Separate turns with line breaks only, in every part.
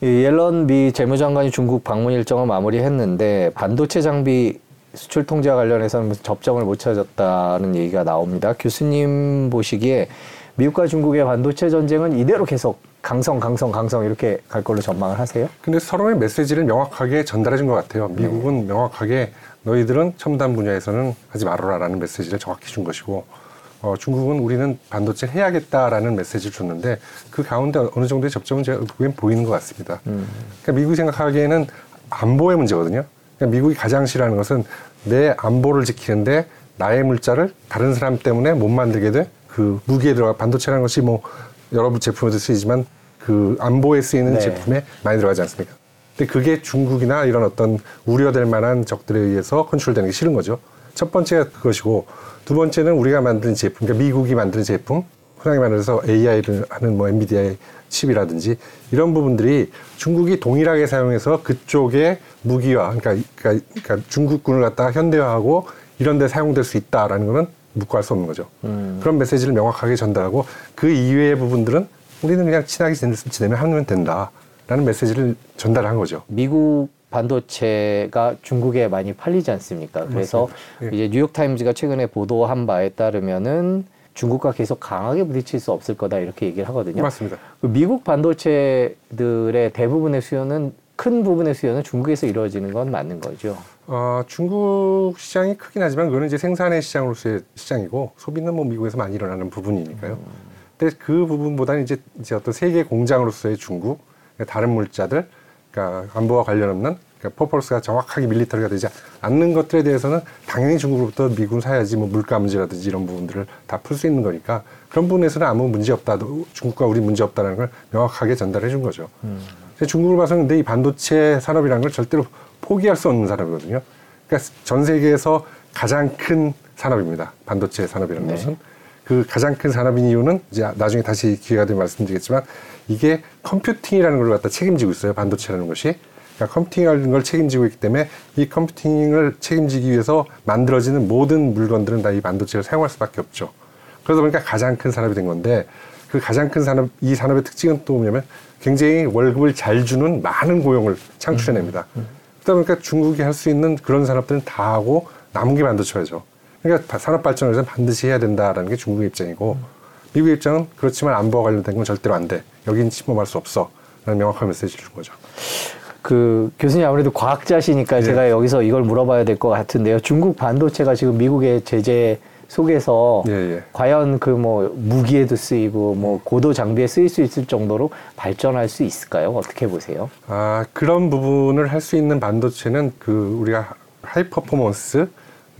이 옐런 미 재무장관이 중국 방문 일정을 마무리했는데 반도체 장비 수출 통제와 관련해서는 접점을 못 찾았다는 얘기가 나옵니다. 교수님 보시기에 미국과 중국의 반도체 전쟁은 이대로 계속 강성, 강성, 강성 이렇게 갈 걸로 전망을 하세요?
근데 서로의 메시지를 명확하게 전달해 준 것 같아요. 미국은 네. 명확하게 너희들은 첨단 분야에서는 하지 말아라라는 메시지를 정확히 준 것이고 어, 중국은 우리는 반도체 해야겠다라는 메시지를 줬는데 그 가운데 어느 정도의 접점은 제가 보기엔 보이는 것 같습니다. 음. 그러니까 미국이 생각하기에는 안보의 문제거든요. 그러니까 미국이 가장 싫어하는 것은 내 안보를 지키는데 나의 물자를 다른 사람 때문에 못 만들게 돼 그 무기에 들어가 반도체라는 것이 뭐 여러 제품에도 쓰이지만 그 안보에 쓰이는 네. 제품에 많이 들어가지 않습니까? 근데 그게 중국이나 이런 어떤 우려될 만한 적들에 의해서 컨트롤되는 게 싫은 거죠. 첫 번째가 그것이고 두 번째는 우리가 만든 제품, 그러니까 미국이 만드는 제품, 흔하게 말해서 AI를 하는 뭐 엔비디아의 칩이라든지 이런 부분들이 중국이 동일하게 사용해서 그쪽에 무기화, 그러니까, 그러니까, 그러니까 중국군을 갖다가 현대화하고 이런 데 사용될 수 있다라는 거는 묵고할 수 없는 거죠. 음. 그런 메시지를 명확하게 전달하고 그 이외의 부분들은 우리는 그냥 친하게 지내면 하면 된다라는 메시지를 전달한 거죠.
미국 반도체가 중국에 많이 팔리지 않습니까? 그래서 예. 이제 뉴욕 타임즈가 최근에 보도한 바에 따르면은 중국과 계속 강하게 부딪힐 수 없을 거다 이렇게 얘기를 하거든요.
맞습니다.
그 미국 반도체들의 대부분의 수요는 큰 부분의 수요는 중국에서 이루어지는 건 맞는 거죠.
어, 중국 시장이 크긴 하지만 그거는 이제 생산의 시장으로서의 시장이고 소비는 뭐 미국에서 많이 일어나는 부분이니까요. 음. 근데 그 부분보다는 이제, 이제 어떤 세계 공장으로서의 중국, 다른 물자들, 그러니까 안보와 관련 없는 그러니까 purpose가 정확하게 military가 되지 않는 것들에 대해서는 당연히 중국으로부터 미국은 사야지 뭐 물가 문제라든지 이런 부분들을 다 풀 수 있는 거니까 그런 부분에서는 아무 문제 없다. 중국과 우리 문제 없다는 걸 명확하게 전달해 준 거죠. 음. 중국을 봐서는 근데 이 반도체 산업이라는 걸 절대로 포기할 수 없는 산업이거든요. 그러니까 전 세계에서 가장 큰 산업입니다. 반도체 산업이라는 네. 것은. 그 가장 큰 산업인 이유는 이제 나중에 다시 기회가 되면 말씀드리겠지만 이게 컴퓨팅이라는 걸 갖다 책임지고 있어요. 반도체라는 것이. 그러니까 컴퓨팅이라는 걸 책임지고 있기 때문에 이 컴퓨팅을 책임지기 위해서 만들어지는 모든 물건들은 다 이 반도체를 사용할 수밖에 없죠. 그러다 보니까 가장 큰 산업이 된 건데 그 가장 큰 산업, 이 산업의 특징은 또 뭐냐면 굉장히 월급을 잘 주는 많은 고용을 창출해냅니다. 음, 음. 그러다 보니까 중국이 할 수 있는 그런 산업들은 다 하고 남은 게 반도체죠. 그러니까 산업 발전을 위해서 반드시 해야 된다라는 게 중국의 입장이고 음. 미국의 입장은 그렇지만 안보와 관련된 건 절대로 안 돼. 여긴 침범할 수 없어. 라는 명확한 메시지를 준 거죠.
그 교수님 아무래도 과학자시니까 네. 제가 여기서 이걸 물어봐야 될 것 같은데요. 중국 반도체가 지금 미국의 제재 속에서 예, 예. 과연 그 뭐 무기에도 쓰이고 뭐 고도 장비에 쓰일 수 있을 정도로 발전할 수 있을까요? 어떻게 보세요?
아 그런 부분을 할 수 있는 반도체는 그 우리가 high performance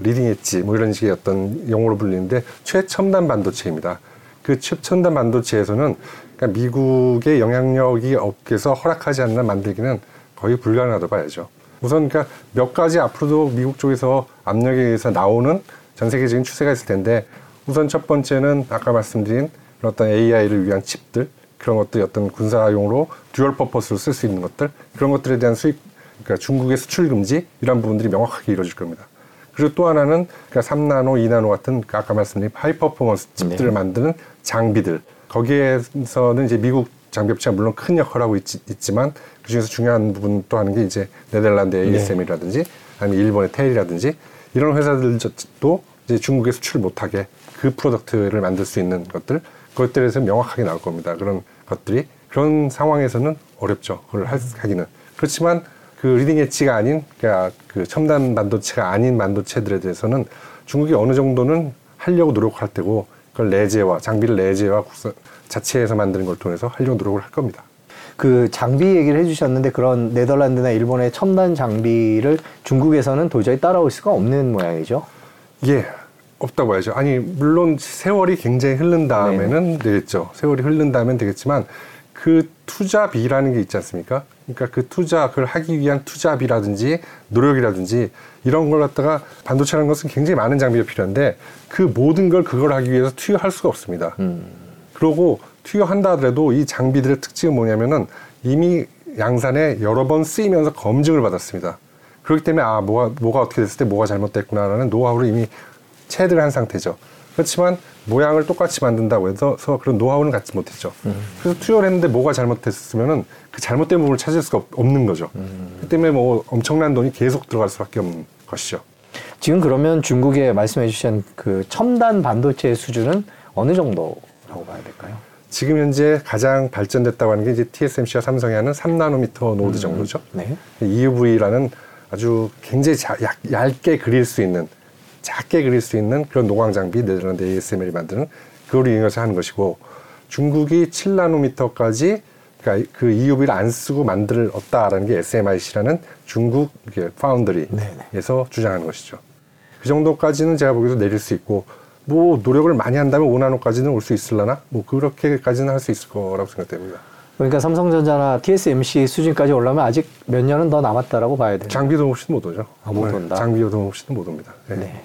leading edge 뭐 이런 식의 어떤 용어로 불리는데 최첨단 반도체입니다. 그 최첨단 반도체에서는 그러니까 미국의 영향력이 없게서 허락하지 않는 만들기는 거의 불가능하다고 봐야죠. 우선 그러니까 몇 가지 앞으로도 미국 쪽에서 압력에 의해서 나오는 전 세계적인 추세가 있을 텐데 우선 첫 번째는 아까 말씀드린 어떤 AI를 위한 칩들 그런 것들이 어떤 군사용으로 dual purpose로 쓸 수 있는 것들 그런 것들에 대한 수입 그러니까 중국의 수출 금지 이런 부분들이 명확하게 이루어질 겁니다. 그리고 또 하나는 그러니까 3나노, 2나노 같은 아까 말씀드린 high performance 칩들을 네. 만드는 장비들 거기에서는 이제 미국 장비업체가 물론 큰 역할을 하고 있지만 그중에서 중요한 부분 또 하는 게 이제 네덜란드 ASM이라든지 네. 아니면 일본의 TEL이라든지 이런 회사들도 이제 중국에 수출 못하게 그 product를 만들 수 있는 것들 그것들에서 명확하게 나올 겁니다. 그런 것들이 그런 상황에서는 어렵죠. 그걸 하기는 그렇지만 그 leading edge가 아닌 그러니까 그 첨단 반도체가 아닌 반도체들에 대해서는 중국이 어느 정도는 하려고 노력할 테고 그걸 내재화 장비를 내재화 국산 자체에서 만드는 걸 통해서 하려고 노력을 할 겁니다.
그 장비 얘기를 해주셨는데 그런 네덜란드나 일본의 첨단 장비를 중국에서는 도저히 따라올 수가 없는 모양이죠.
예, 없다고 해야죠. 아니 물론 세월이 굉장히 흐른 다음에는 네. 되겠죠. 세월이 흐른 다음엔 되겠지만 그 투자비라는 게 있지 않습니까? 그러니까 그 투자 그걸 하기 위한 투자비라든지 노력이라든지 이런 걸 갖다가 반도체라는 것은 굉장히 많은 장비가 필요한데 그 모든 걸 그걸 하기 위해서 투여할 수가 없습니다. 음. 그러고 투여한다 하더라도 이 장비들의 특징은 뭐냐면은 이미 양산에 여러 번 쓰이면서 검증을 받았습니다. 그렇기 때문에 아 뭐가 뭐가 어떻게 됐을 때 뭐가 잘못됐구나라는 노하우를 이미 체득한 상태죠. 그렇지만 모양을 똑같이 만든다고 해서 그런 노하우는 갖지 못했죠. 그래서 투여를 했는데 뭐가 잘못됐으면은 그 잘못된 부분을 찾을 수가 없- 없는 거죠. 그 때문에 뭐 엄청난 돈이 계속 들어갈 수밖에 없는 것이죠.
지금 그러면 중국의 말씀해 주신 그 첨단 반도체의 수준은 어느 정도라고 봐야 될까요?
지금 현재 가장 발전됐다고 하는 게 이제 TSMC와 삼성이 하는 3나노미터 노드 정도죠.
네.
EUV라는 아주 굉장히 자- 얇, 얇게 그릴 수 있는 작게 그릴 수 있는 그런 노광 장비 네덜란드 ASML이 만드는 그걸 이용해서 하는 것이고 중국이 7나노미터까지 그러니까 그 EUV를 안 쓰고 만들었다라는 게 SMIC라는 중국 파운드리에서 주장하는 것이죠. 그 정도까지는 제가 보기에도 내릴 수 있고 뭐 노력을 많이 한다면 5나노까지는 올 수 있을라나 뭐 그렇게까지는 할 수 있을 거라고 생각됩니다.
그러니까 삼성전자나 TSMC 수준까지 올라면 아직 몇 년은 더 남았다라고 봐야 돼요.
장비도 없이도 못 오죠.
아, 못 온다?
장비도 없이도 못 옵니다. 네.
네.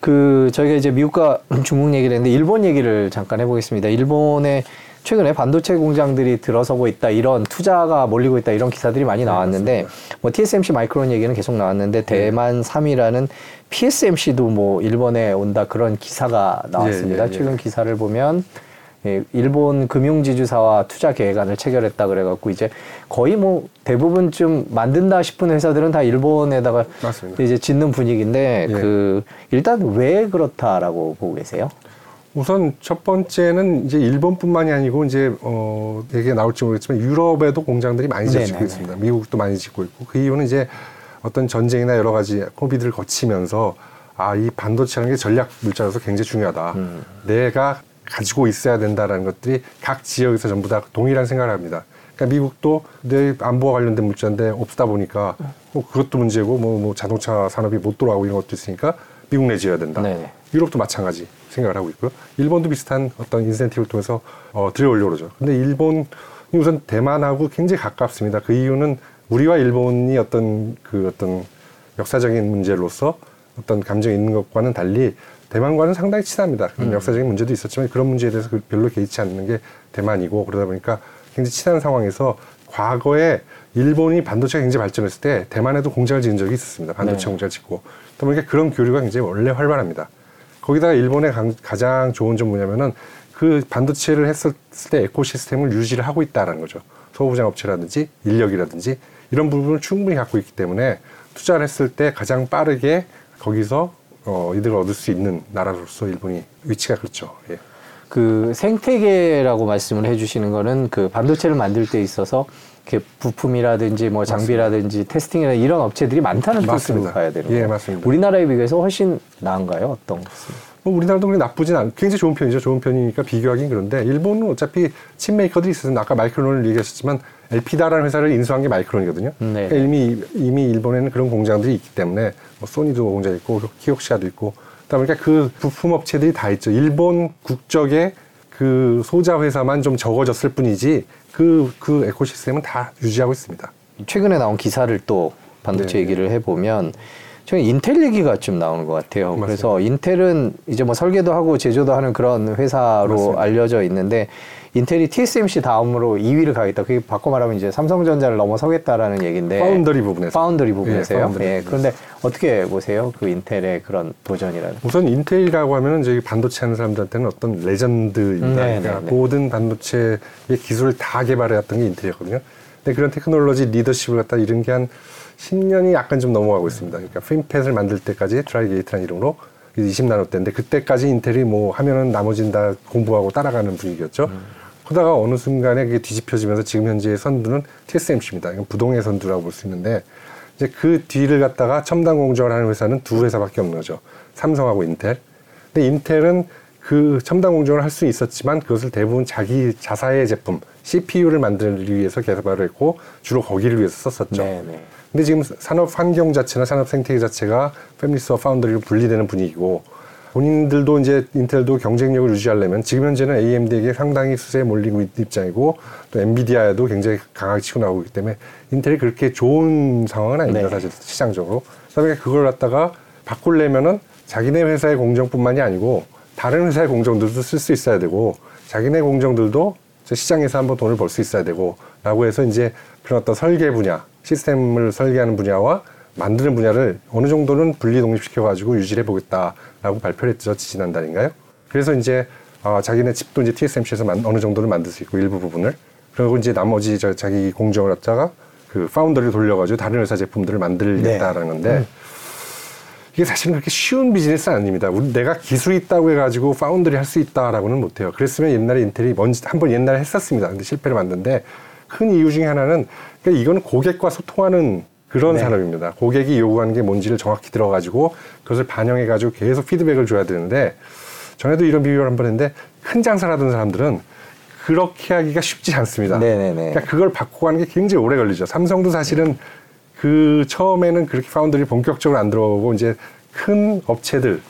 그 저희가 이제 미국과 중국 얘기를 했는데 일본 얘기를 잠깐 해보겠습니다. 일본에 최근에 반도체 공장들이 들어서고 있다 이런 투자가 몰리고 있다 이런 기사들이 많이 나왔는데 뭐 TSMC 마이크론 얘기는 계속 나왔는데 대만 3위라는 PSMC도 뭐 일본에 온다 그런 기사가 나왔습니다.
예, 예, 예.
최근 기사를 보면 예, 일본 금융지주사와 투자 계획안을 체결했다 그래갖고 이제 거의 뭐 대부분 좀 만든다 싶은 회사들은 다 일본에다가
맞습니다.
이제 짓는 분위기인데
예.
그 일단 왜 그렇다라고 보고 계세요?
우선 첫 번째는 이제 일본뿐만이 아니고 이제 어 얘기가 나올지 모르겠지만 유럽에도 공장들이 많이 짓고. 있습니다. 미국도 많이 짓고 있고 그 이유는 이제 어떤 전쟁이나 여러 가지 코비드를 거치면서 아 이 반도체라는 게 전략 물자로서 굉장히 중요하다.
음.
내가 가지고 있어야 된다라는 것들이 각 지역에서 전부 다 동일한 생각을 합니다. 그러니까 미국도 내 안보와 관련된 물자인데 없다 보니까 뭐 그것도 문제고 뭐, 뭐 자동차 산업이 못 돌아가고 이런 것도 있으니까 미국 내 지어야 된다.
네네.
유럽도 마찬가지 생각을 하고 있고요. 일본도 비슷한 어떤 인센티브를 통해서 어, 들여올려 그러죠. 근데 일본이 우선 대만하고 굉장히 가깝습니다. 그 이유는 우리와 일본이 어떤 그 어떤 역사적인 문제로서 어떤 감정이 있는 것과는 달리 대만과는 상당히 친합니다. 그런 역사적인 문제도 있었지만 그런 문제에 대해서 그 별로 개의치 않는 게 대만이고 그러다 보니까 굉장히 친한 상황에서 과거에 일본이 반도체가 굉장히 발전했을 때 대만에도 공장을 지은 적이 있었습니다. 반도체
네.
공장을 짓고. 그러다 보니까 그런 교류가 굉장히 원래 활발합니다. 거기다가 일본의 강- 가장 좋은 점 뭐냐면은 그 반도체를 했을 때 에코시스템을 유지를 하고 있다라는 거죠. 소부장 업체라든지 인력이라든지 이런 부분을 충분히 갖고 있기 때문에 투자를 했을 때 가장 빠르게 거기서 어, 이득을 얻을 수 있는 나라로서 일본이 위치가 그렇죠. 예.
그 생태계라고 말씀을 해주시는 거는 그 반도체를 만들 때 있어서 이렇게 부품이라든지 뭐 장비라든지 테스팅이나 이런 업체들이 많다는 뜻으로. 봐야 되는
예,
거예요.
맞습니다.
우리나라에 비해서 훨씬 나은가요? 어떤?
뭐 우리나라도 그렇게 나쁘진 않, 굉장히 좋은 편이죠. 좋은 편이니까 비교하긴 그런데 일본은 어차피 칩 메이커들이 있어서 아까 마이크론을 얘기하셨지만 엘피다라는 회사를 인수한 게 마이크론이거든요.
네.
그러니까 이미 이미 일본에는 그런 공장들이 있기 때문에 뭐 소니도 공장 있고 키옥시아도 있고 그러다 보니까 그 부품 업체들이 다 있죠. 일본 국적의 그 소자 회사만 좀 적어졌을 뿐이지 그 그 ecosystem은 다 유지하고 있습니다.
최근에 나온 기사를 또 반도체
네.
얘기를 해보면 최근 인텔 얘기가 좀 나오는 것 같아요.
맞습니다.
그래서 인텔은 이제 뭐 설계도 하고 제조도 하는 그런 회사로
맞습니다.
알려져 있는데 인텔이 TSMC 다음으로 2위를 가겠다. 그게 바꿔 말하면 이제 삼성전자를 넘어서겠다라는 얘기인데
파운더리 부분에서
파운더리 부분에서요.
예,
예,
파운더리 부분에서.
그런데 어떻게 보세요? 그 인텔의 그런 도전이라는.
우선 인텔이라고 하면은 저희 반도체 하는 사람들한테는 어떤 legend입니다.
네,
그러니까
네, 네.
모든 반도체의 기술을 다 개발해왔던 게 인텔이었거든요. 근데 그런 테크놀로지 리더십을 갖다 이룬 게한 10년이 약간 좀 넘어가고 있습니다. 그러니까 FinFET을 만들 때까지 Tri-gate라는 이름으로 20나노 때인데 그때까지 인텔이 뭐 하면은 나머지는 다 공부하고 따라가는 분위기였죠.
음.
그러다가 어느 순간에 그게 뒤집혀지면서 지금 현재의 선두는 TSMC입니다. 이건 부동의 선두라고 볼 수 있는데 이제 그 뒤를 갖다가 첨단 공정을 하는 회사는 두 회사밖에 없는 거죠. 삼성하고 인텔. 근데 인텔은 그 첨단 공정을 할 수 있었지만 그것을 대부분 자기 자사의 제품 CPU를 만들기 위해서 개발을 했고 주로 거기를 위해서 썼었죠.
네, 네.
근데 지금 산업 환경 자체나 산업 생태계 자체가 패밀리스와 파운더리로 분리되는 분위기고 본인들도 이제 인텔도 경쟁력을 유지하려면 지금 현재는 AMD에게 상당히 수세에 몰리고 있는 입장이고 또 엔비디아에도 굉장히 강하게 치고 나오고 있기 때문에 인텔이 그렇게 좋은 상황은 아닙니다
네.
사실 시장적으로 그다음에 그걸 갖다가 바꾸려면은 자기네 회사의 공정뿐만이 아니고 다른 회사의 공정들도 쓸 수 있어야 되고 자기네 공정들도 저 시장에서 한번 돈을 벌 수 있어야 되고 라고 해서 이제 그런 어떤 설계 분야 시스템을 설계하는 분야와 만드는 분야를 어느 정도는 분리 독립시켜 가지고 유지를 해보겠다라고 발표를 했죠 지난 달인가요? 그래서 이제 어, 자기네 칩도 이제 TSMC에서 만, 어느 정도는 만들 수 있고 일부 부분을 그리고 이제 나머지 저 자기 공정을 갖다가 그 파운더를 돌려가지고 다른 회사 제품들을 만들겠다라는 건데 이게 사실은 그렇게 쉬운 비즈니스 아닙니다. 우리 내가 기술이 있다고 해가지고 파운드리 할 수 있다라고는 못해요. 그랬으면 옛날에 인텔이 먼저 한번 옛날에 했었습니다. 근데 실패를 만든데 큰 이유 중에 하나는 그러니까 이거는 고객과 소통하는 그런
네.
산업입니다. 고객이 요구하는 게 뭔지를 정확히 들어가지고 그것을 반영해가지고 계속 피드백을 줘야 되는데 전에도 이런 비유를 한번 했는데 큰 장사를 하던 사람들은 그렇게 하기가 쉽지 않습니다.
네네네.
그러니까 그걸 바꾸고 하는 게 굉장히 오래 걸리죠. 삼성도 사실은 그 처음에는 그렇게 파운드리 본격적으로 안 들어오고 이제 큰 업체들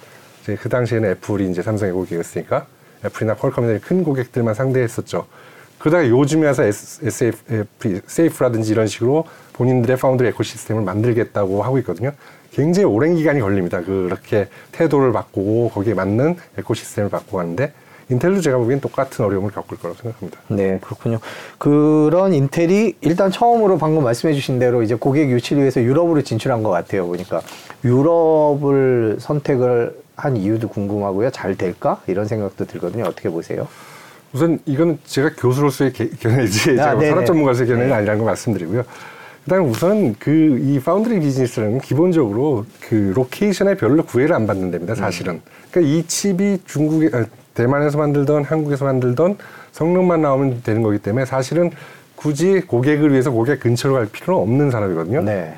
이제 그 당시에는 애플이 이제 삼성의 고객이었으니까 애플이나 퀄컴이나 큰 고객들만 상대했었죠. 그러다가 요즘에 와서 SF, 세이프라든지 이런 식으로 본인들의 파운드리 에코시스템을 만들겠다고 하고 있거든요. 굉장히 오랜 기간이 걸립니다. 그렇게 태도를 바꾸고 거기에 맞는 에코시스템을 바꾸고 하는데 인텔도 제가 보기엔 똑같은 어려움을 겪을 거라고 생각합니다.
네, 그렇군요. 그런 인텔이 일단 처음으로 방금 말씀해 주신 대로 이제 고객 유치를 위해서 유럽으로 진출한 것 같아요. 보니까 유럽을 선택을 한 이유도 궁금하고요. 잘 될까? 이런 생각도 들거든요. 어떻게 보세요?
우선 이건 제가 교수로서의 개- 견해이지
아,
제가
네네.
산업 전문가로서의 견해는
네.
아니라는 걸 말씀드리고요. 그다음에 우선 그 이 파운드리 비즈니스라는 건 기본적으로 그 location에 별로 구애를 안 받는 데입니다. 사실은. 그러니까 이 칩이 중국에 아, 대만에서 만들던 한국에서 만들던 성능만 나오면 되는 거기 때문에 사실은 굳이 고객을 위해서 고객 근처로 갈 필요는 없는 산업이거든요.
네.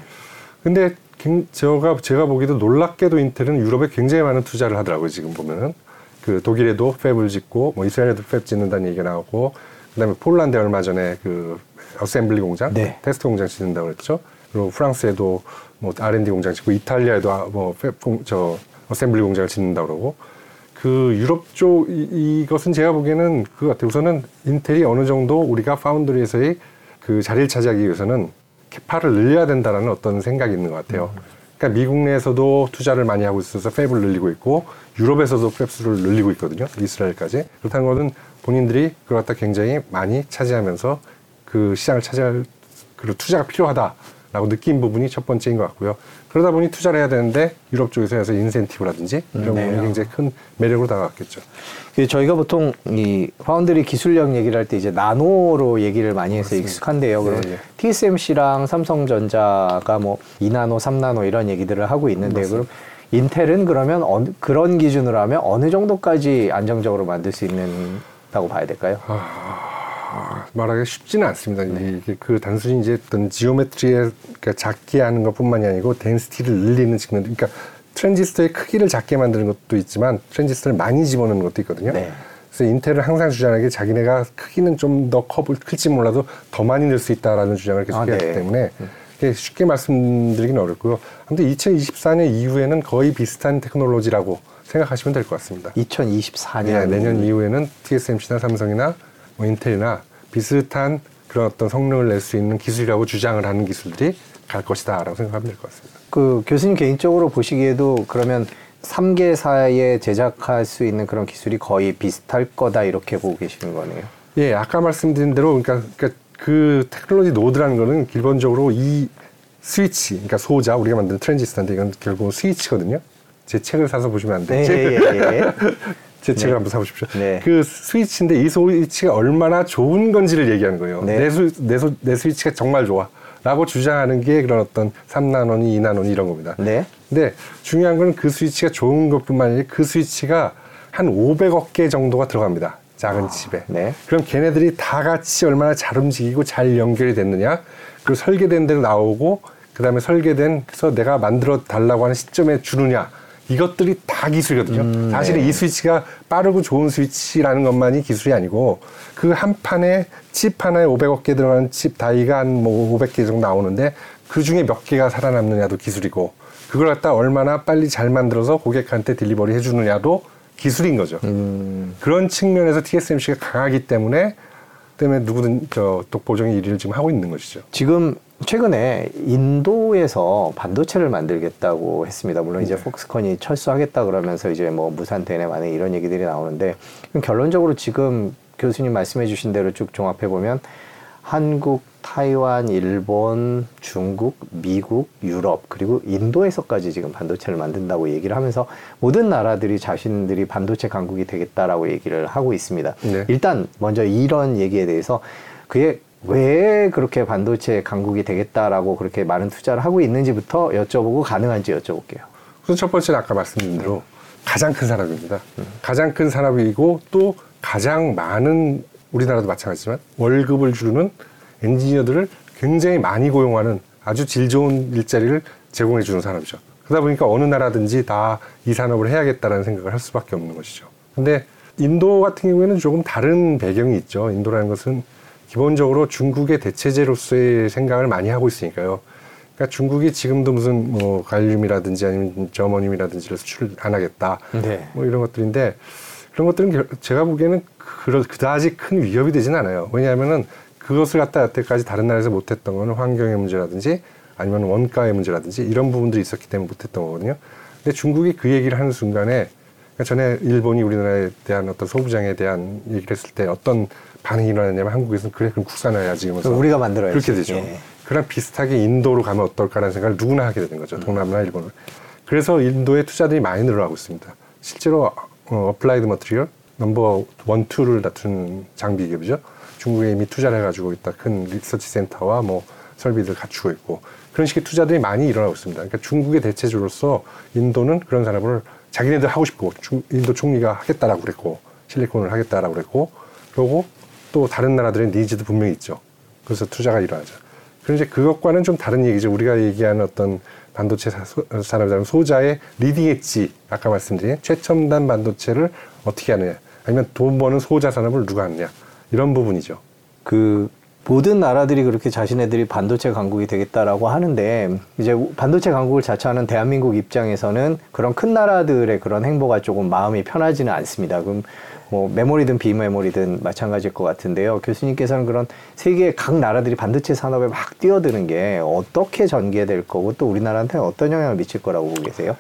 근데 굉- 제가 제가 보기에도 놀랍게도 인텔은 유럽에 굉장히 많은 투자를 하더라고요. 지금 보면은 그 독일에도 fab을 짓고 뭐 이스라엘에도 fab 짓는다는 얘기가 나오고 그다음에 폴란드에 얼마 전에 그 assembly 공장,
네.
테스트 공장 짓는다고 그랬죠. 그리고 프랑스에도 뭐 R&D 공장 짓고 이탈리아에도 아- 뭐 fab, 공- 저 assembly 공장을 짓는다고 그러고 그 유럽 쪽 이, 이것은 제가 보기에는 그거 같아요. 우선은 인텔이 어느 정도 우리가 foundry에서의 그 자리를 차지하기 위해서는 capa를 늘려야 된다라는 어떤 생각이 있는 것 같아요. 그러니까 미국 내에서도 투자를 많이 하고 있어서 fab을 늘리고 있고 유럽에서도 팹수를 늘리고 있거든요. 이스라엘까지. 그렇다는 것은 본인들이 그걸 갖다 굉장히 많이 차지하면서 그 시장을 차지할 그 투자가 필요하다라고 느낀 부분이 첫 번째인 것 같고요. 그러다 보니 투자를 해야 되는데 유럽 쪽에서 해서 인센티브라든지 이런
네.
부분이 굉장히 큰 매력으로 다가갔겠죠.
그 저희가 보통 이 파운드리 기술력 얘기를 할 때 이제 나노로 얘기를 많이 해서 익숙한데요. 그럼
예, 예.
TSMC랑 삼성전자가 뭐 2나노, 3나노 이런 얘기들을 하고 있는데 그럼 인텔은 그러면 어느, 그런 기준으로 하면 어느 정도까지 안정적으로 만들 수 있는다고 봐야 될까요?
아, 말하기 쉽지는 않습니다. 이게 그 단순히 이제 어떤 geometry에 그러니까 작게 하는 것뿐만이 아니고 density를 늘리는 측면, 그러니까 트랜지스터의 크기를 작게 만드는 것도 있지만 트랜지스터를 많이 집어넣는 것도 있거든요.
네.
그래서 인텔은 항상 주장하는 게 자기네가 크기는 좀 더 커 클지 몰라도 더 많이 넣을 수 있다라는 주장을 계속
아,
해왔기
네.
때문에 이게 쉽게 말씀드리기는 어렵고요. 아무튼 2024년 이후에는 거의 비슷한 테크놀로지라고 생각하시면 될 것 같습니다.
2024년
네, 내년 이후에는 TSMC나 삼성이나 뭐 인텔이나 비슷한 그런 어떤 성능을 낼 수 있는 기술이라고 주장을 하는 기술들이 갈 것이다라고 생각하면 될 것 같습니다.
그 교수님 개인적으로 보시기에도 그러면 3개사에 제작할 수 있는 그런 기술이 거의 비슷할 거다 이렇게 보고 계시는 거네요.
예, 아까 말씀드린 대로 그러니까, 그러니까 그 technology node라는 거는 기본적으로 이 스위치, 그러니까 소자 우리가 만드는 트랜지스터인데 이건 결국 스위치거든요. 제 책을 사서 보시면 안
네,
되지.
예, 예, 예.
제 책을
네.
한번 사보십시오.
네.
그 스위치인데 이 스위치가 얼마나 좋은 건지를 얘기하는 거예요.
네.
내, 스, 내, 스- 내 스위치가 정말 좋아. 라고 주장하는 게 그런 어떤 3나노니 2나노니 이런 겁니다.
네.
근데 중요한 건 그 스위치가 좋은 것뿐만 아니라 그 스위치가 한 500억 개 정도가 들어갑니다. 작은 칩에.
네.
그럼 걔네들이 다 같이 얼마나 잘 움직이고 잘 연결이 됐느냐. 그리고 설계된 대로 나오고 그다음에 설계된 그래서 내가 만들어 달라고 하는 시점에 주느냐. 이것들이 다 기술이거든요.
음,
사실은
네.
이 스위치가 빠르고 좋은 스위치라는 것만이 기술이 아니고 그 한 판에 칩 하나에 500억 개 들어가는 칩 다이가 한 뭐 500개 정도 나오는데 그 중에 몇 개가 살아남느냐도 기술이고 그걸 갖다 얼마나 빨리 잘 만들어서 고객한테 딜리버리 해주느냐도 기술인 거죠.
음,
그런 측면에서 TSMC가 강하기 때문에 때문에 누구든 저 독보적인 1위를 지금 하고 있는 것이죠.
지금 최근에 인도에서 반도체를 만들겠다고 했습니다. 물론 이제
네.
폭스콘이 철수하겠다 그러면서 이제 뭐 무산 대내 만에 이런 얘기들이 나오는데 결론적으로 지금 교수님 말씀해 주신 대로 쭉 종합해 보면 한국, 타이완, 일본, 중국, 미국, 유럽 그리고 인도에서까지 지금 반도체를 만든다고 얘기를 하면서 모든 나라들이 자신들이 반도체 강국이 되겠다라고 얘기를 하고 있습니다.
네.
일단 먼저 이런 얘기에 대해서 그게 왜 그렇게 반도체 강국이 되겠다라고 그렇게 많은 투자를 하고 있는지부터 여쭤보고 가능한지 여쭤볼게요.
우선 첫 번째는 아까 말씀드린 대로 가장 큰 산업입니다. 가장 큰 산업이고 또 가장 많은 우리나라도 마찬가지지만 월급을 주는 엔지니어들을 굉장히 많이 고용하는 아주 질 좋은 일자리를 제공해 주는 산업이죠. 그러다 보니까 어느 나라든지 다 이 산업을 해야겠다라는 생각을 할 수밖에 없는 것이죠. 근데 인도 같은 경우에는 조금 다른 배경이 있죠. 인도라는 것은 기본적으로 중국의 대체제로서의 생각을 많이 하고 있으니까요. 그러니까 중국이 지금도 무슨 뭐 갈륨이라든지 아니면 저머늄이라든지를 수출 안 하겠다.
네.
뭐 이런 것들인데 그런 것들은 결- 제가 보기에는 그러, 그다지 큰 위협이 되진 않아요. 왜냐하면은 그것을 갖다 여태까지 다른 나라에서 못했던 거는 환경의 문제라든지 아니면 원가의 문제라든지 이런 부분들이 있었기 때문에 못했던 거거든요. 근데 중국이 그 얘기를 하는 순간에 그러니까 전에 일본이 우리나라에 대한 어떤 소부장에 대한 얘기를 했을 때 어떤 반응이 일어났냐면 한국에서는 그래 그럼 국산화해야지 이러면서
우리가 만들어야지.
그렇게 되죠.
예.
그랑 비슷하게 인도로 가면 어떨까라는 생각을 누구나 하게 되는 거죠. 동남아나 일본은. 그래서 인도의 투자들이 많이 늘어나고 있습니다. 실제로 어, Applied Material number one, two를 다투는 장비 기업이죠. 중국에 이미 투자를 해가지고 있다. 큰 리서치 센터와 뭐 설비들 갖추고 있고 그런 식의 투자들이 많이 일어나고 있습니다. 그러니까 중국의 대체주로서 인도는 그런 산업을 자기네들 하고 싶고 중- 인도 총리가 하겠다라고 그랬고 실리콘을 하겠다라고 그랬고 그러고 또 다른 나라들의 니즈도 분명히 있죠. 그래서 투자가 일어나죠. 그런데 그것과는 좀 다른 얘기죠. 우리가 얘기하는 어떤 반도체 산업이라는 소자의 leading edge 아까 말씀드린 최첨단 반도체를 어떻게 하느냐 아니면 돈 버는 소자 산업을 누가 하느냐 이런 부분이죠.
그 모든 나라들이 그렇게 자신네들이 반도체 강국이 되겠다라고 하는데 이제 반도체 강국을 자처하는 대한민국 입장에서는 그런 큰 나라들의 그런 행보가 조금 마음이 편하지는 않습니다. 그럼 뭐 메모리든 비메모리든 마찬가지일 것 같은데요. 교수님께서는 그런 세계 각 나라들이 반도체 산업에 막 뛰어드는 게 어떻게 전개될 거고 또 우리나라한테 어떤 영향을 미칠 거라고 보고 계세요?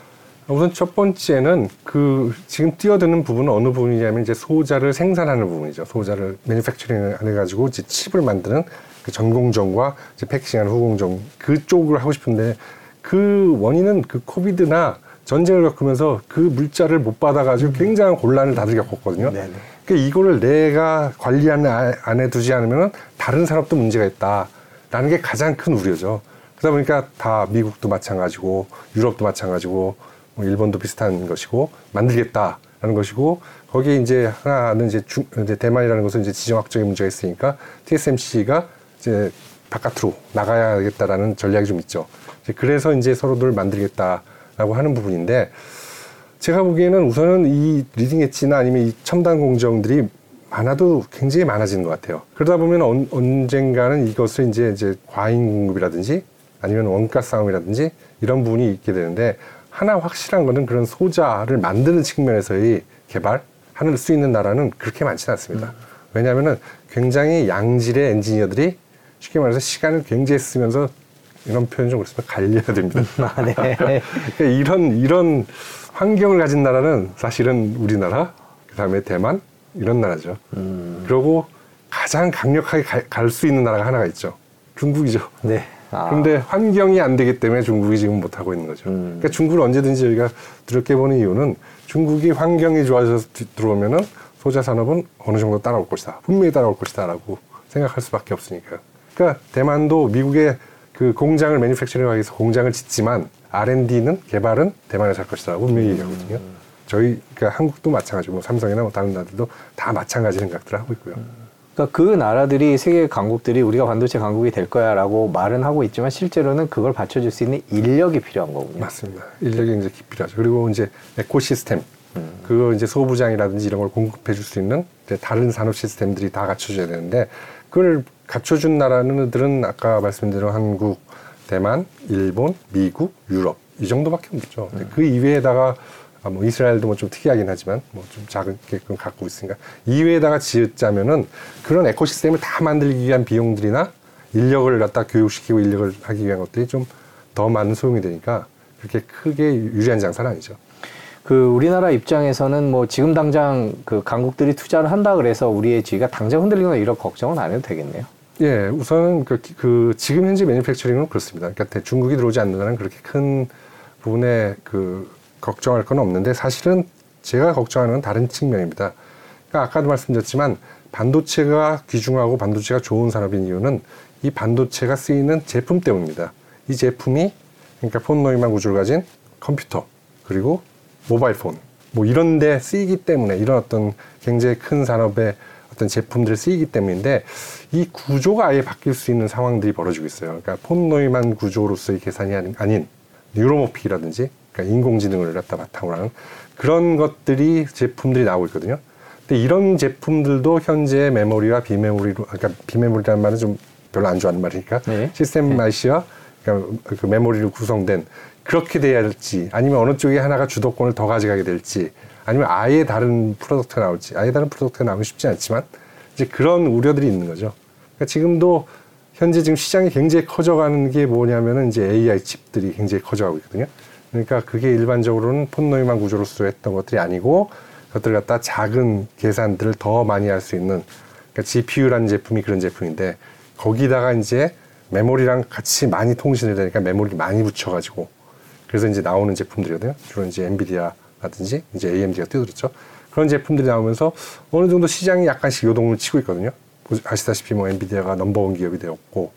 우선 첫 번째는 그 지금 뛰어드는 부분은 어느 부분이냐면 이제 소자를 생산하는 부분이죠. 소자를 매니팩처링을 해가지고 이제 칩을 만드는 그 전공정과 이제 패키징하는 후공정 그쪽을 하고 싶은데 그 원인은 그 코비드나 전쟁을 겪으면서 그 물자를 못 받아가지고 굉장한 곤란을 다들 겪었거든요.
네네.
그러니까 이거를 내가 관리하는 아- 안에 두지 않으면 다른 산업도 문제가 있다라는 게 가장 큰 우려죠. 그러다 보니까 다 미국도 마찬가지고 유럽도 마찬가지고 뭐 일본도 비슷한 것이고 만들겠다라는 것이고 거기에 이제 하나는 이제, 중, 이제 대만이라는 것은 이제 지정학적인 문제가 있으니까 TSMC가 이제 바깥으로 나가야겠다라는 전략이 좀 있죠. 이제 그래서 이제 서로들 만들겠다라고 하는 부분인데 제가 보기에는 우선은 이 leading edge나 아니면 이 첨단 공정들이 많아도 굉장히 많아지는 것 같아요. 그러다 보면 언, 언젠가는 이것을 이제 이제 과잉 공급이라든지 아니면 원가 싸움이라든지 이런 부분이 있게 되는데 하나 확실한 거는 그런 소자를 만드는 측면에서의 개발 하는 수 있는 나라는 그렇게 많지는 않습니다. 왜냐하면은 굉장히 양질의 엔지니어들이 쉽게 말해서 시간을 굉장히 쓰면서 이런 표현 좀 그렇지만 갈려야 됩니다.
아, 네.
그러니까 이런 이런 환경을 가진 나라는 사실은 우리나라, 그다음에 대만 이런 나라죠. 그리고 가장 강력하게 갈 수 있는 나라가 하나가 있죠. 중국이죠.
네. 아,
그런데 환경이 안 되기 때문에 중국이 지금 못 하고 있는 거죠.
음.
그러니까 중국을 언제든지 저희가 두렵게 보는 이유는 중국이 환경이 좋아져서 뒤- 들어오면은 소자 산업은 어느 정도 따라올 것이다. 분명히 따라올 것이다라고 생각할 수밖에 없으니까요. 그러니까 대만도 미국의 그 공장을 매니팩처링하기 위해서 공장을 짓지만 R&D는 개발은 대만에서 할 것이다라고 분명히 얘기하거든요. 저희 그러니까 한국도 마찬가지고 뭐 삼성이나 뭐 다른 나라들도 다 마찬가지 생각들을 하고 있고요.
그러니까 그 나라들이 세계 강국들이 우리가 반도체 강국이 될 거야라고 말은 하고 있지만 실제로는 그걸 받쳐줄 수 있는 인력이 필요한 거군요.
맞습니다. 인력이 이제 필요하죠. 그리고 이제 에코시스템, 그거 이제 소부장이라든지 이런 걸 공급해 줄 수 있는 다른 산업 시스템들이 다 갖춰줘야 되는데 그걸 갖춰준 나라들은 아까 말씀드린 한국, 대만, 일본, 미국, 유럽 이 정도밖에 없죠. 근데 그 이외에다가 아, 뭐 이스라엘도 뭐 좀 특이하긴 하지만 뭐 좀 작게끔 갖고 있으니까 이외에다가 지었자면은 그런 에코시스템을 다 만들기 위한 비용들이나 인력을 갖다 교육시키고 인력을 하기 위한 것들이 좀 더 많은 소용이 되니까 그렇게 크게 유리한 장사는 아니죠.
그 우리나라 입장에서는 뭐 지금 당장 그 강국들이 투자를 한다 그래서 우리의 지위가 당장 흔들리거나 이런 걱정은 안 해도 되겠네요.
예, 우선은 그, 그 지금 현재 매니팩처링은 그렇습니다. 그러니까 중국이 들어오지 않는다는 그렇게 큰 부분에 그 걱정할 건 없는데 사실은 제가 걱정하는 건 다른 측면입니다. 그러니까 아까도 말씀드렸지만 반도체가 귀중하고 반도체가 좋은 산업인 이유는 이 반도체가 쓰이는 제품 때문입니다. 이 제품이 그러니까 폰 노이만 구조를 가진 컴퓨터 그리고 모바일 폰 뭐 이런 데 쓰이기 때문에 이런 어떤 굉장히 큰 산업의 어떤 제품들이 쓰이기 때문인데 이 구조가 아예 바뀔 수 있는 상황들이 벌어지고 있어요. 그러니까 폰 노이만 구조로서의 계산이 아닌 neuromorphic이라든지 그러니까 인공지능을 갖다 바탕으로 하는 그런 것들이 제품들이 나오고 있거든요. 근데 이런 제품들도 현재 메모리와 비메모리로 그러니까 비메모리라는 말은 좀 별로 안 좋아하는 말이니까
네.
시스템
네.
반도체와 그러니까 그 메모리로 구성된 그렇게 돼야 될지 아니면 어느 쪽에 하나가 주도권을 더 가져가게 될지 아니면 아예 다른 product가 나올지 아예 다른 product가 나오기 쉽지 않지만 이제 그런 우려들이 있는 거죠. 그러니까 지금도 현재 지금 시장이 굉장히 커져가는 게 뭐냐면은 이제 AI 칩들이 굉장히 커져가고 있거든요. 그러니까 그게 일반적으로는 폰노이만 구조로서 했던 것들이 아니고 그것들 갖다 작은 계산들을 더 많이 할 수 있는 그러니까 GPU라는 제품이 그런 제품인데 거기다가 이제 메모리랑 같이 많이 통신을 되니까 메모리를 많이 붙여가지고 그래서 이제 나오는 제품들이거든요. 주로 이제 엔비디아라든지 이제 AMD가 뛰어들었죠. 그런 제품들이 나오면서 어느 정도 시장이 약간씩 요동을 치고 있거든요. 아시다시피 뭐 엔비디아가 넘버원 기업이 되었고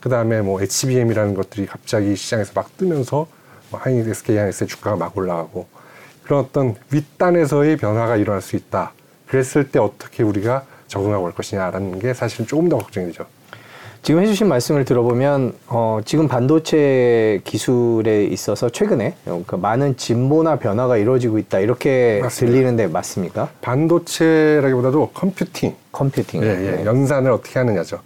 그 다음에 뭐 HBM이라는 것들이 갑자기 시장에서 막 뜨면서 뭐 하이닉스, SK 하이닉스의 주가가 막 올라가고 그런 어떤 윗단에서의 변화가 일어날 수 있다. 그랬을 때 어떻게 우리가 적응하고 올 것이냐라는 게 사실은 조금 더 걱정이 되죠.
지금 해주신 말씀을 들어보면 어, 지금 반도체 기술에 있어서 최근에 그 많은 진보나 변화가 이루어지고 있다 이렇게
맞습니다.
들리는데 맞습니까?
반도체라기보다도 컴퓨팅,
컴퓨팅.
예, 예. 연산을 어떻게 하느냐죠.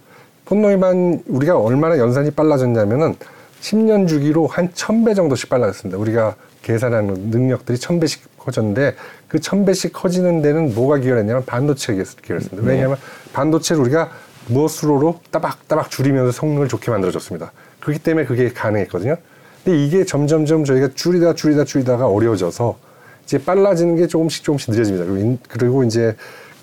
폰노이만 우리가 얼마나 연산이 빨라졌냐면은 10년 주기로 한 1000배 정도씩 빨라졌습니다. 우리가 계산하는 능력들이 1000배씩 커졌는데 그 1000배씩 커지는 데는 뭐가 기여했냐면 반도체가 기여했습니다.
네.
왜냐하면 반도체를 우리가 무엇으로로 따박따박 줄이면서 성능을 좋게 만들어줬습니다. 그렇기 때문에 그게 가능했거든요. 근데 이게 점점점 저희가 줄이다 줄이다 줄이다가 어려워져서 이제 빨라지는 게 조금씩 조금씩 느려집니다. 그리고, 이제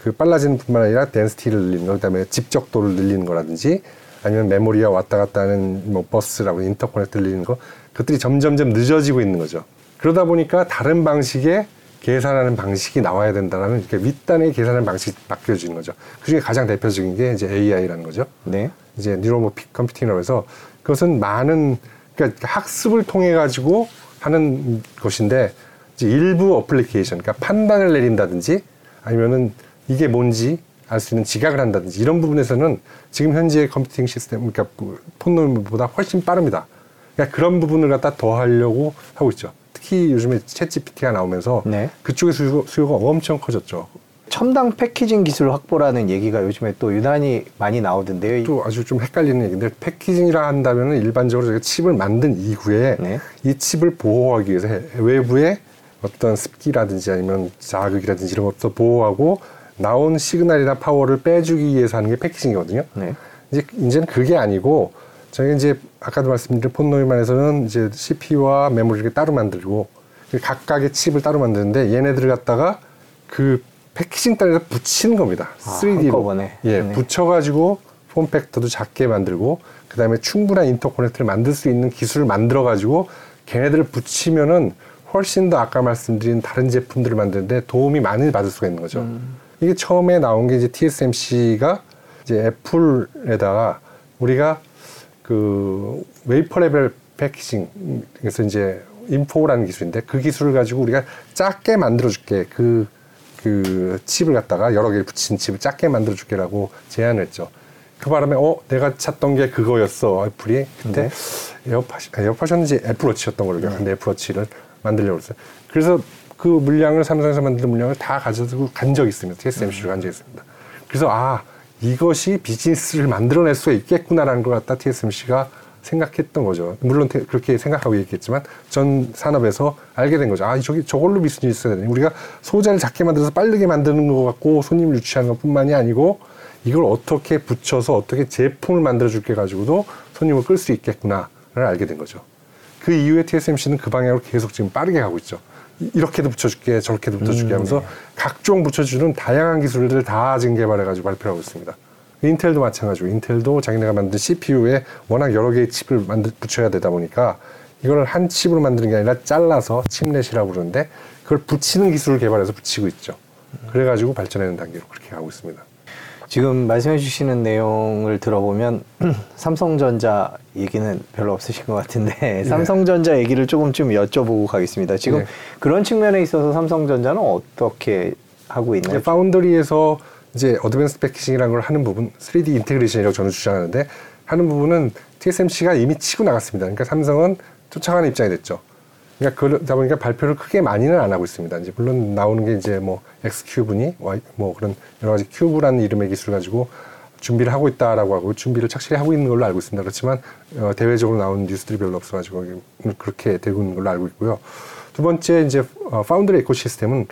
그 빨라지는 뿐만 아니라 덴시티를 늘리는 거, 그다음에 집적도를 늘리는 거라든지 아니면 메모리가 왔다 갔다 하는 뭐 버스라고 인터커넥트 늘리는 거, 그것들이 점점점 늦어지고 있는 거죠. 그러다 보니까 다른 방식의 계산하는 방식이 나와야 된다라는 이렇게 윗단의 계산하는 방식이 바뀌어지는 거죠. 그 중에 가장 대표적인 게 이제 AI라는 거죠.
네.
이제 neuromorphic computing이라고 해서 그것은 많은 그러니까 학습을 통해 가지고 하는 것인데 이제 일부 어플리케이션 그러니까 판단을 내린다든지 아니면은 이게 뭔지 알 수 있는 지각을 한다든지 이런 부분에서는 지금 현재 computing 시스템 그러니까 폰 노이만보다 훨씬 빠릅니다. 그러니까 그런 부분을 갖다 더 하려고 하고 있죠. 특히 요즘에 ChatGPT가 나오면서
네.
그쪽의 수요, 수요가 엄청 커졌죠.
첨단 패키징 기술 확보라는 얘기가 요즘에 또 유난히 많이 나오던데요.
또 아주 좀 헷갈리는 얘기인데 패키징이라 한다면 일반적으로 저희가 칩을 만든 이후에
네.
이 칩을 보호하기 위해서 해- 외부에 어떤 습기라든지 아니면 자극이라든지 이런 것도 보호하고 나온 시그널이나 파워를 빼주기 위해서 하는 게 패키징이거든요.
네.
이제 이제는 그게 아니고 저희가 이제 아까도 말씀드린 폰노이만에서는 이제 CPU와 메모리를 따로 만들고 각각의 칩을 따로 만드는데 얘네들을 갖다가 그 packaging 다이에다 붙이는 겁니다.
아,
3D로.
한꺼번에.
예,
네.
붙여가지고 form factor도 작게 만들고 그 다음에 충분한 interconnect를 만들 수 있는 기술을 만들어가지고 걔네들을 붙이면은 훨씬 더 아까 말씀드린 다른 제품들을 만드는데 도움이 많이 받을 수가 있는 거죠. 이게 처음에 나온 게 이제 TSMC가 이제 애플에다가 우리가 그 wafer level packaging 그래서 이제 InFO라는 기술인데 그 기술을 가지고 우리가 작게 만들어줄게 그, 그 칩을 갖다가 여러 개 붙인 칩을 작게 만들어줄게라고 제안을 했죠. 그 바람에 어 내가 찾던 게 그거였어 애플이 그때 에어팟 에어팟이었는지 애플워치였던 걸로 기억하는데 애플워치를 만들려고 했어요. 그래서 그 물량을 삼성에서 만든 물량을 다 가지고 간 적이 있습니다. TSMC로 간 적이 있습니다. 그래서 아 이것이 비즈니스를 만들어낼 수 있겠구나라는 걸 갖다 TSMC가 생각했던 거죠. 물론 태- 그렇게 생각하고 얘기했지만 전 산업에서 알게 된 거죠. 아 저기 저걸로 비즈니스가 되네. 우리가 소자를 작게 만들어서 빠르게 만드는 것 같고 손님을 유치하는 것뿐만이 아니고 이걸 어떻게 붙여서 어떻게 제품을 만들어 줄게 가지고도 손님을 끌 수 있겠구나를 알게 된 거죠. 그 이후에 TSMC는 그 방향으로 계속 지금 빠르게 가고 있죠. 이- 이렇게도 붙여줄게, 저렇게도 붙여줄게 하면서 각종 붙여주는 다양한 기술들을 다 지금 개발해가지고 발표하고 있습니다. 인텔도 마찬가지고 인텔도 자기네가 만든 CPU에 워낙 여러 개의 칩을 만들 붙여야 되다 보니까 이걸 한 칩으로 만드는 게 아니라 잘라서 칩넷이라고 그러는데 그걸 붙이는 기술을 개발해서 붙이고 있죠. 그래가지고 발전하는 단계로 그렇게 가고 있습니다.
지금 말씀해 주시는 내용을 들어보면 삼성전자 얘기는 별로 없으신 것 같은데 삼성전자 얘기를 조금 좀 여쭤보고 가겠습니다. 지금
네.
그런 측면에 있어서 삼성전자는 어떻게 하고 있나요?
이제 foundry에서 이제 advanced packaging이라는 걸 하는 부분, 3D integration이라고 저는 주장하는데 하는 부분은 TSMC가 이미 치고 나갔습니다. 그러니까 삼성은 쫓아가는 입장이 됐죠. 그러니까 그러다 보니까 발표를 크게 많이는 안 하고 있습니다. 이제 물론 나오는 게 이제 뭐 X-Cube니 Y 뭐 그런 여러 가지 Cube라는 이름의 기술 가지고 준비를 하고 있다라고 하고 준비를 착실히 하고 있는 걸로 알고 있습니다. 그렇지만 어, 대외적으로 나오는 뉴스들이 별로 없어가지고 그렇게 되고 있는 걸로 알고 있고요. 두 번째 이제 어, foundry ecosystem은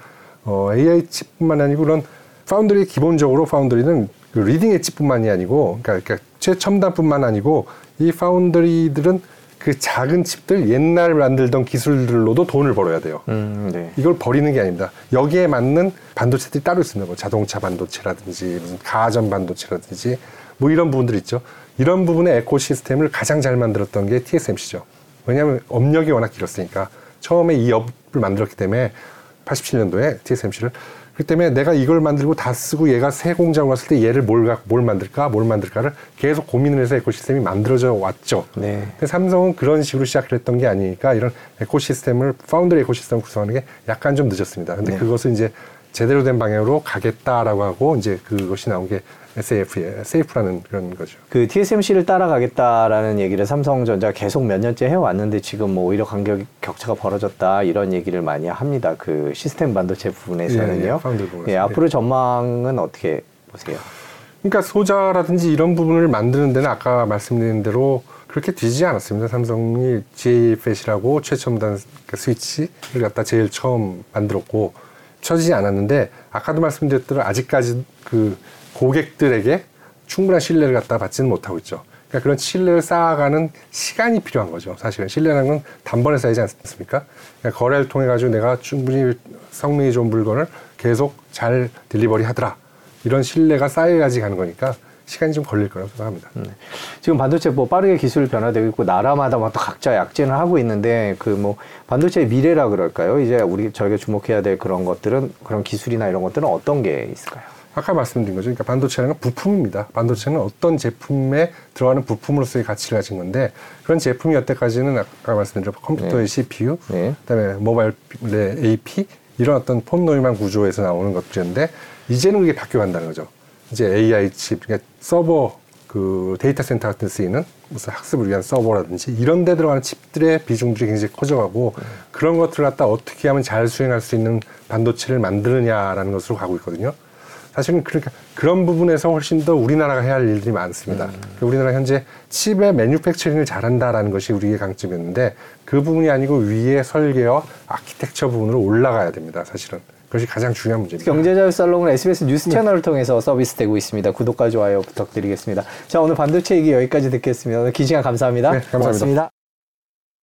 어, AI 칩뿐만 아니고 그런 파운드리 기본적으로 foundry는 그 leading edge뿐만이 아니고 그러니까, 그러니까 최첨단뿐만 아니고 이 foundry들은 그 작은 칩들 옛날 만들던 기술들로도 돈을 벌어야 돼요.
음, 네.
이걸 버리는 게 아닙니다. 여기에 맞는 반도체들이 따로 있습니다. 뭐 자동차 반도체라든지 무슨 가전 반도체라든지 뭐 이런 부분들 있죠. 이런 부분의 ecosystem을 가장 잘 만들었던 게 TSMC죠. 왜냐하면 업력이 워낙 길었으니까 처음에 이 업을 만들었기 때문에 87년도에 TSMC를 그 때문에 내가 이걸 만들고 다 쓰고 얘가 새 공장을 왔을 때 얘를 뭘, 가- 뭘 만들까 뭘 만들까를 계속 고민을 해서 에코시스템이 만들어져 왔죠.
네.
근데 삼성은 그런 식으로 시작을 했던 게 아니니까 이런 에코시스템을 파운드리 에코시스템을 구성하는 게 약간 좀 늦었습니다. 근데
네.
그것을 이제 제대로 된 방향으로 가겠다라고 하고 이제 그것이 나온 게 SAF에 SAF라는 그런 거죠.
그 TSMC를 따라가겠다라는 얘기를 삼성전자 계속 몇 년째 해왔는데 지금 뭐 오히려 간격 격차가 벌어졌다 이런 얘기를 많이 합니다. 그 시스템 반도체 부분에서는요.
예, 예.
예, 앞으로 전망은 어떻게 보세요?
그러니까 소자라든지 이런 부분을 만드는 데는 아까 말씀드린 대로 그렇게 뒤지지 않았습니다. 삼성이 JFET이라고 최첨단 그 스위치를 갖다 제일 처음 만들었고 쳐지지 않았는데 아까도 말씀드렸대로 아직까지 그 고객들에게 충분한 신뢰를 갖다 받지는 못하고 있죠. 그러니까 그런 신뢰를 쌓아가는 시간이 필요한 거죠. 사실은 신뢰라는 건 단번에 쌓이지 않습니까? 그러니까 거래를 통해 가지고 내가 충분히 성능이 좋은 물건을 계속 잘 딜리버리 하더라. 이런 신뢰가 쌓여야지 가는 거니까 시간이 좀 걸릴 거라고 생각합니다.
음. 지금 반도체 뭐 빠르게 기술 변화되고 있고 나라마다 막또 각자 약진을 하고 있는데 그 뭐 반도체의 미래라 그럴까요? 이제 우리 저희가 주목해야 될 그런 것들은 그런 기술이나 이런 것들은 어떤 게 있을까요?
아까 말씀드린 거죠. 그러니까 반도체라는 건 부품입니다. 반도체는 어떤 제품에 들어가는 부품으로서의 가치를 가진 건데 그런 제품이 여태까지는 아까 말씀드린 컴퓨터의 CPU,
네.
그다음에 모바일의 AP 이런 어떤 폰 노이만 구조에서 나오는 것들인데 이제는 그게 바뀌어 간다는 거죠. 이제 AI 칩, 그러니까 서버 그 데이터 센터 같은 데 쓰이는 무슨 학습을 위한 서버라든지 이런 데 들어가는 칩들의 비중들이 굉장히 커져가고 그런 것들을 갖다 어떻게 하면 잘 수행할 수 있는 반도체를 만드느냐라는 것으로 가고 있거든요. 사실은 그러니까 그런 부분에서 훨씬 더 우리나라가 해야 할 일들이 많습니다. 그러니까 우리나라 현재 칩의 manufacturing을 잘한다라는 것이 우리의 강점이었는데 그 부분이 아니고 위에 설계와 아키텍처 부분으로 올라가야 됩니다. 사실은 그것이 가장 중요한 문제입니다.
경제자유 살롱은 SBS 뉴스 채널을 통해서 서비스되고 있습니다. 구독과 좋아요 부탁드리겠습니다. 자 오늘 반도체 얘기 여기까지 듣겠습니다. 오늘 긴 시간 감사합니다.
네, 감사합니다.
고맙습니다.